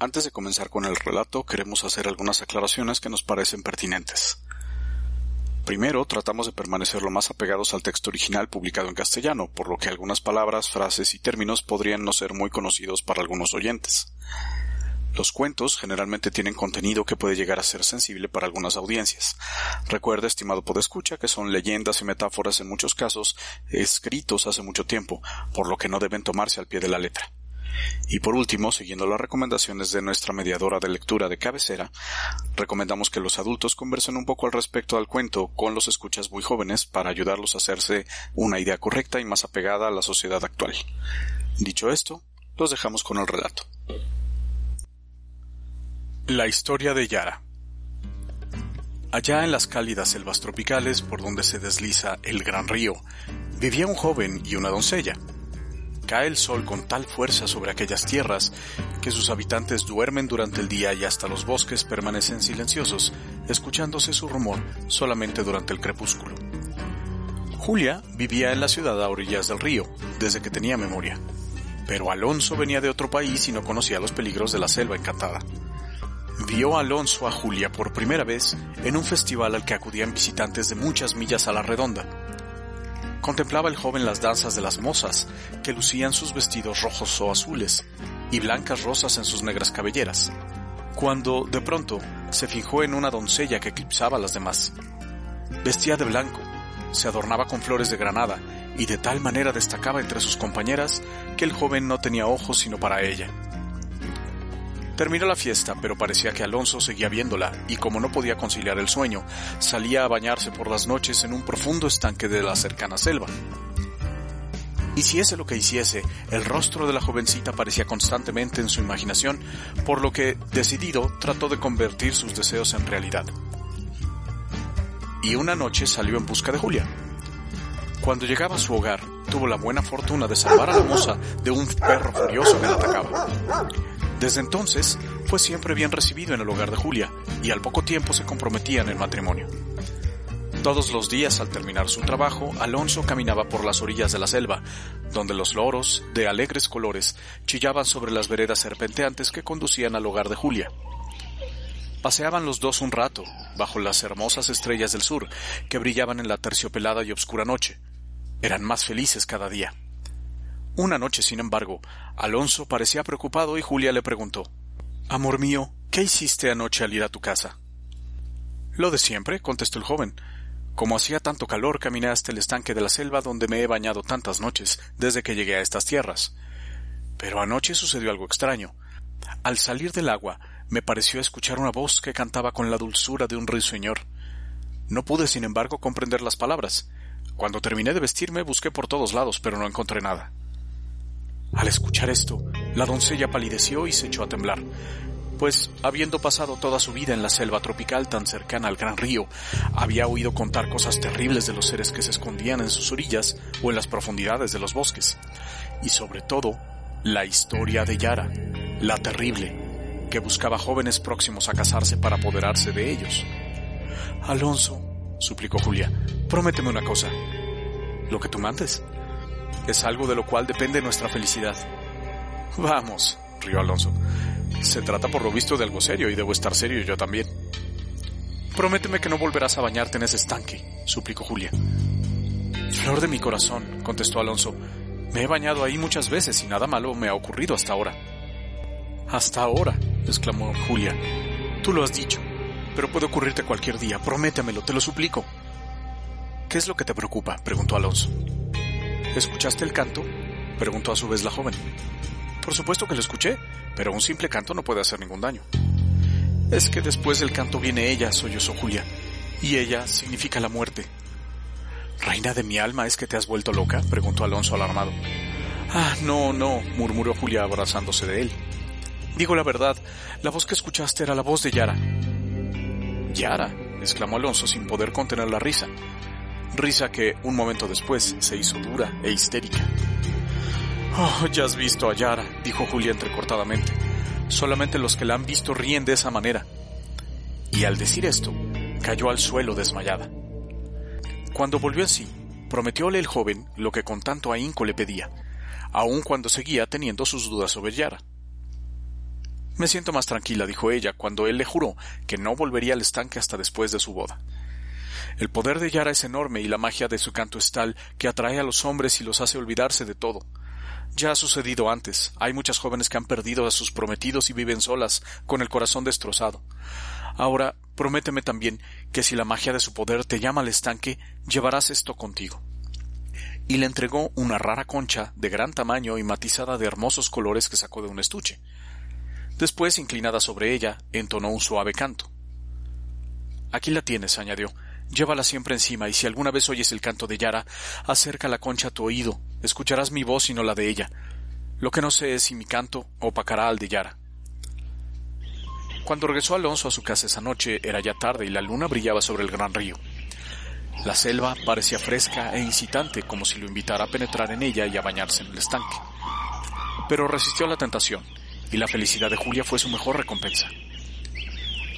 Antes de comenzar con el relato, queremos hacer algunas aclaraciones que nos parecen pertinentes. Primero, tratamos de permanecer lo más apegados al texto original publicado en castellano, por lo que algunas palabras, frases y términos podrían no ser muy conocidos para algunos oyentes. Los cuentos generalmente tienen contenido que puede llegar a ser sensible para algunas audiencias. Recuerda, estimado podescucha, que son leyendas y metáforas en muchos casos escritos hace mucho tiempo, por lo que no deben tomarse al pie de la letra. Y por último, siguiendo las recomendaciones de nuestra mediadora de lectura de cabecera, recomendamos que los adultos conversen un poco al respecto al cuento con los escuchas muy jóvenes para ayudarlos a hacerse una idea correcta y más apegada a la sociedad actual. Dicho esto, los dejamos con el relato. La historia de Yara. Allá en las cálidas selvas tropicales por donde se desliza el gran río, vivía un joven y una doncella Cae el sol con tal fuerza sobre aquellas tierras que sus habitantes duermen durante el día y hasta los bosques permanecen silenciosos, escuchándose su rumor solamente durante el crepúsculo. Julia vivía en la ciudad a orillas del río, desde que tenía memoria, pero Alonso venía de otro país y no conocía los peligros de la selva encantada. Vio Alonso a Julia por primera vez en un festival al que acudían visitantes de muchas millas a la redonda, Contemplaba el joven las danzas de las mozas, que lucían sus vestidos rojos o azules, y blancas rosas en sus negras cabelleras, cuando, de pronto, se fijó en una doncella que eclipsaba a las demás. Vestía de blanco, se adornaba con flores de granada, y de tal manera destacaba entre sus compañeras que el joven no tenía ojos sino para ella. Terminó la fiesta, pero parecía que Alonso seguía viéndola, y como no podía conciliar el sueño, salía a bañarse por las noches en un profundo estanque de la cercana selva. Hiciese lo que hiciese, el rostro de la jovencita aparecía constantemente en su imaginación, por lo que, decidido, trató de convertir sus deseos en realidad. Y una noche salió en busca de Julia. Cuando llegaba a su hogar, tuvo la buena fortuna de salvar a la moza de un perro furioso que la atacaba. Desde entonces fue siempre bien recibido en el hogar de Julia y al poco tiempo se comprometía en el matrimonio. Todos los días al terminar su trabajo, Alonso caminaba por las orillas de la selva, donde los loros, de alegres colores, chillaban sobre las veredas serpenteantes que conducían al hogar de Julia. Paseaban los dos un rato, bajo las hermosas estrellas del sur, que brillaban en la terciopelada y oscura noche. Eran más felices cada día. Una noche, sin embargo, Alonso parecía preocupado y Julia le preguntó Amor mío, ¿qué hiciste anoche al ir a tu casa? Lo de siempre, contestó el joven. Como hacía tanto calor, caminé hasta el estanque de la selva donde me he bañado tantas noches desde que llegué a estas tierras. Pero anoche sucedió algo extraño. Al salir del agua, me pareció escuchar una voz que cantaba con la dulzura de un risueñor. No pude, sin embargo, comprender las palabras. Cuando terminé de vestirme, busqué por todos lados, pero no encontré nada. Al escuchar esto, la doncella palideció y se echó a temblar, pues, habiendo pasado toda su vida en la selva tropical tan cercana al gran río, había oído contar cosas terribles de los seres que se escondían en sus orillas o en las profundidades de los bosques, y sobre todo, la historia de Yara, la terrible, que buscaba jóvenes próximos a casarse para apoderarse de ellos. Alonso, suplicó Julia, prométeme una cosa. Lo que tú mandes es algo de lo cual depende nuestra felicidad. Vamos, rió Alonso. Se trata por lo visto de algo serio y debo estar serio yo también. Prométeme que no volverás a bañarte en ese estanque, suplicó Julia. Flor de mi corazón, contestó Alonso. Me he bañado ahí muchas veces y nada malo me ha ocurrido hasta ahora. Hasta ahora, exclamó Julia. Tú lo has dicho, pero puede ocurrirte cualquier día. Prométemelo, te lo suplico. ¿Qué es lo que te preocupa? preguntó Alonso. ¿Escuchaste el canto? preguntó a su vez la joven. Por supuesto que lo escuché, pero un simple canto no puede hacer ningún daño. Es que después del canto viene ella, sollozó Julia, y ella significa la muerte. Reina de mi alma, ¿es que te has vuelto loca? preguntó Alonso alarmado. Ah, no, no, murmuró Julia abrazándose de él. Digo la verdad, la voz que escuchaste era la voz de Yara. Yara, exclamó Alonso sin poder contener la risa risa que un momento después se hizo dura e histérica. Oh, ya has visto a Yara, dijo Julia entrecortadamente. Solamente los que la han visto ríen de esa manera. Y al decir esto, cayó al suelo desmayada. Cuando volvió en sí, prometióle el joven lo que con tanto ahínco le pedía, aun cuando seguía teniendo sus dudas sobre Yara. Me siento más tranquila, dijo ella, cuando él le juró que no volvería al estanque hasta después de su boda. El poder de Yara es enorme y la magia de su canto es tal que atrae a los hombres y los hace olvidarse de todo. Ya ha sucedido antes. Hay muchas jóvenes que han perdido a sus prometidos y viven solas, con el corazón destrozado. Ahora, prométeme también que si la magia de su poder te llama al estanque, llevarás esto contigo. Y le entregó una rara concha de gran tamaño y matizada de hermosos colores que sacó de un estuche. Después, inclinada sobre ella, entonó un suave canto. Aquí la tienes, añadió. Llévala siempre encima, y si alguna vez oyes el canto de Yara, acerca la concha a tu oído. Escucharás mi voz y no la de ella. Lo que no sé es si mi canto opacará al de Yara. Cuando regresó Alonso a su casa esa noche era ya tarde y la luna brillaba sobre el gran río. La selva parecía fresca e incitante como si lo invitara a penetrar en ella y a bañarse en el estanque. Pero resistió a la tentación y la felicidad de Julia fue su mejor recompensa.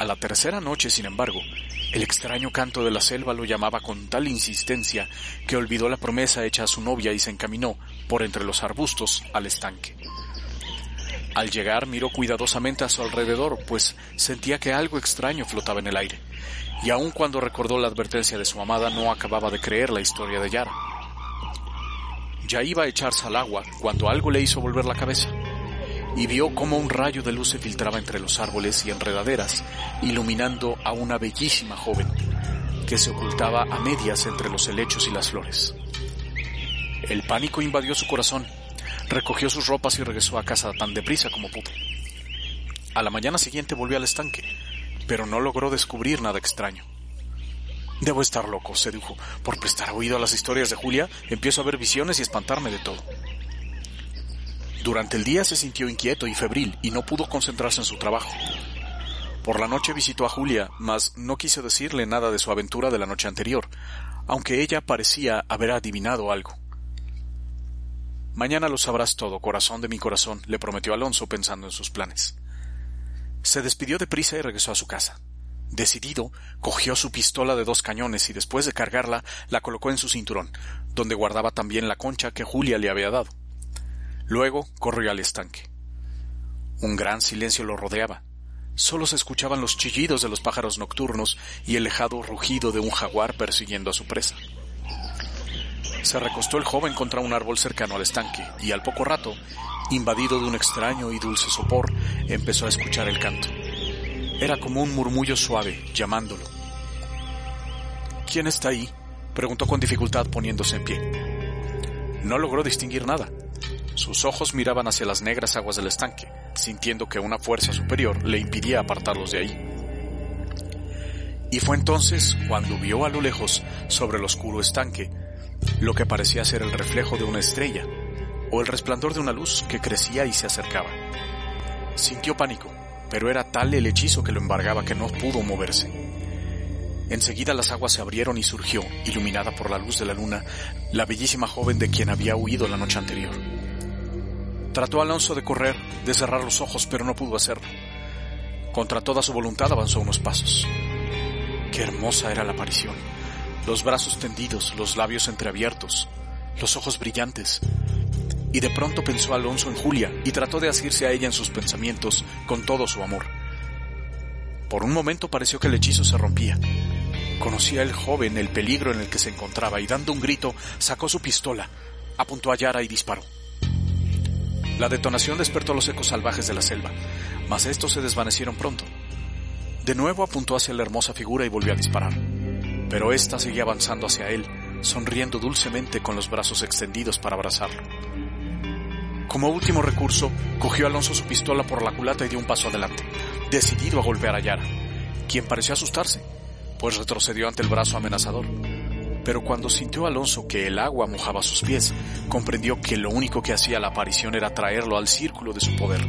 A la tercera noche, sin embargo, el extraño canto de la selva lo llamaba con tal insistencia que olvidó la promesa hecha a su novia y se encaminó, por entre los arbustos, al estanque. Al llegar miró cuidadosamente a su alrededor, pues sentía que algo extraño flotaba en el aire, y aun cuando recordó la advertencia de su amada no acababa de creer la historia de Yara. Ya iba a echarse al agua cuando algo le hizo volver la cabeza y vio cómo un rayo de luz se filtraba entre los árboles y enredaderas, iluminando a una bellísima joven que se ocultaba a medias entre los helechos y las flores. El pánico invadió su corazón, recogió sus ropas y regresó a casa tan deprisa como pudo. A la mañana siguiente volvió al estanque, pero no logró descubrir nada extraño. Debo estar loco, se dijo. Por prestar oído a las historias de Julia, empiezo a ver visiones y espantarme de todo. Durante el día se sintió inquieto y febril y no pudo concentrarse en su trabajo. Por la noche visitó a Julia, mas no quiso decirle nada de su aventura de la noche anterior, aunque ella parecía haber adivinado algo. Mañana lo sabrás todo, corazón de mi corazón, le prometió Alonso pensando en sus planes. Se despidió de prisa y regresó a su casa. Decidido, cogió su pistola de dos cañones y después de cargarla la colocó en su cinturón, donde guardaba también la concha que Julia le había dado. Luego corrió al estanque. Un gran silencio lo rodeaba. Solo se escuchaban los chillidos de los pájaros nocturnos y el lejado rugido de un jaguar persiguiendo a su presa. Se recostó el joven contra un árbol cercano al estanque y al poco rato, invadido de un extraño y dulce sopor, empezó a escuchar el canto. Era como un murmullo suave, llamándolo. ¿Quién está ahí? preguntó con dificultad poniéndose en pie. No logró distinguir nada. Sus ojos miraban hacia las negras aguas del estanque, sintiendo que una fuerza superior le impidía apartarlos de ahí. Y fue entonces cuando vio a lo lejos, sobre el oscuro estanque, lo que parecía ser el reflejo de una estrella, o el resplandor de una luz que crecía y se acercaba. Sintió pánico, pero era tal el hechizo que lo embargaba que no pudo moverse. Enseguida las aguas se abrieron y surgió, iluminada por la luz de la luna, la bellísima joven de quien había huido la noche anterior. Trató Alonso de correr, de cerrar los ojos, pero no pudo hacerlo. Contra toda su voluntad avanzó unos pasos. Qué hermosa era la aparición. Los brazos tendidos, los labios entreabiertos, los ojos brillantes. Y de pronto pensó Alonso en Julia y trató de asirse a ella en sus pensamientos con todo su amor. Por un momento pareció que el hechizo se rompía. Conocía el joven el peligro en el que se encontraba y dando un grito sacó su pistola, apuntó a Yara y disparó. La detonación despertó los ecos salvajes de la selva, mas estos se desvanecieron pronto. De nuevo apuntó hacia la hermosa figura y volvió a disparar. Pero ésta seguía avanzando hacia él, sonriendo dulcemente con los brazos extendidos para abrazarlo. Como último recurso, cogió Alonso su pistola por la culata y dio un paso adelante, decidido a golpear a Yara, quien pareció asustarse, pues retrocedió ante el brazo amenazador pero cuando sintió Alonso que el agua mojaba sus pies, comprendió que lo único que hacía la aparición era traerlo al círculo de su poder.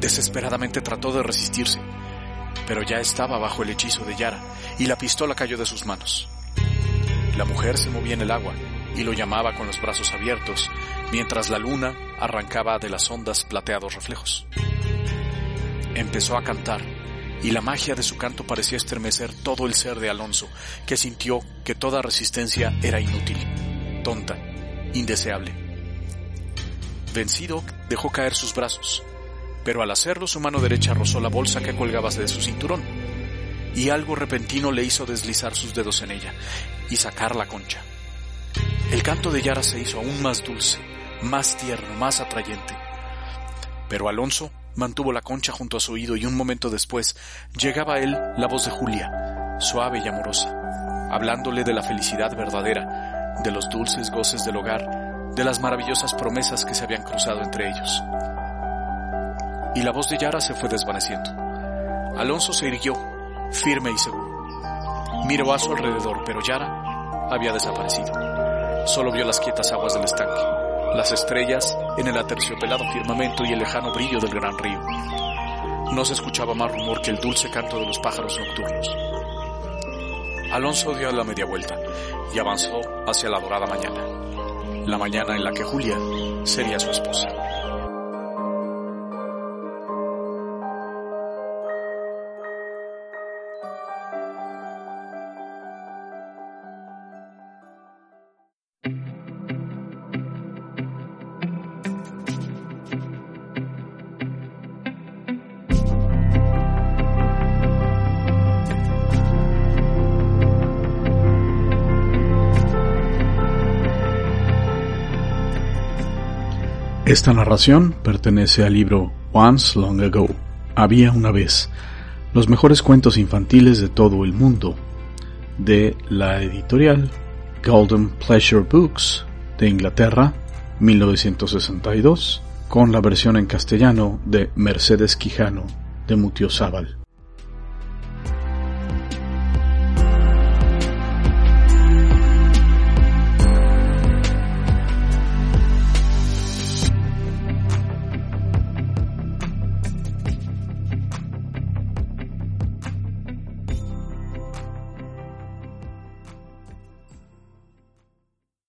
Desesperadamente trató de resistirse, pero ya estaba bajo el hechizo de Yara y la pistola cayó de sus manos. La mujer se movía en el agua y lo llamaba con los brazos abiertos, mientras la luna arrancaba de las ondas plateados reflejos. Empezó a cantar y la magia de su canto parecía estremecer todo el ser de Alonso, que sintió que toda resistencia era inútil, tonta, indeseable. Vencido, dejó caer sus brazos. pero al hacerlo su mano derecha rozó la bolsa que colgaba de su cinturón, y algo repentino le hizo deslizar sus dedos en ella y sacar la concha. El canto de Yara se hizo aún más dulce, más tierno, más atrayente. Pero Alonso mantuvo la concha junto a su oído y un momento después llegaba a él la voz de Julia, suave y amorosa, hablándole de la felicidad verdadera, de los dulces goces del hogar, de las maravillosas promesas que se habían cruzado entre ellos. Y la voz de Yara se fue desvaneciendo. Alonso se irguió, firme y seguro. Miró a su alrededor, pero Yara había desaparecido. Solo vio las quietas aguas del estanque, las estrellas en el aterciopelado firmamento y el lejano brillo del gran río. No se escuchaba más rumor que el dulce canto de los pájaros nocturnos. Alonso dio la media vuelta y avanzó hacia la dorada mañana, la mañana en la que Julia sería su esposa. Esta narración pertenece al libro Once Long Ago, Había una vez, los mejores cuentos infantiles de todo el mundo, de la editorial Golden Pleasure Books de Inglaterra, 1962, con la versión en castellano de Mercedes Quijano de Mutiozábal.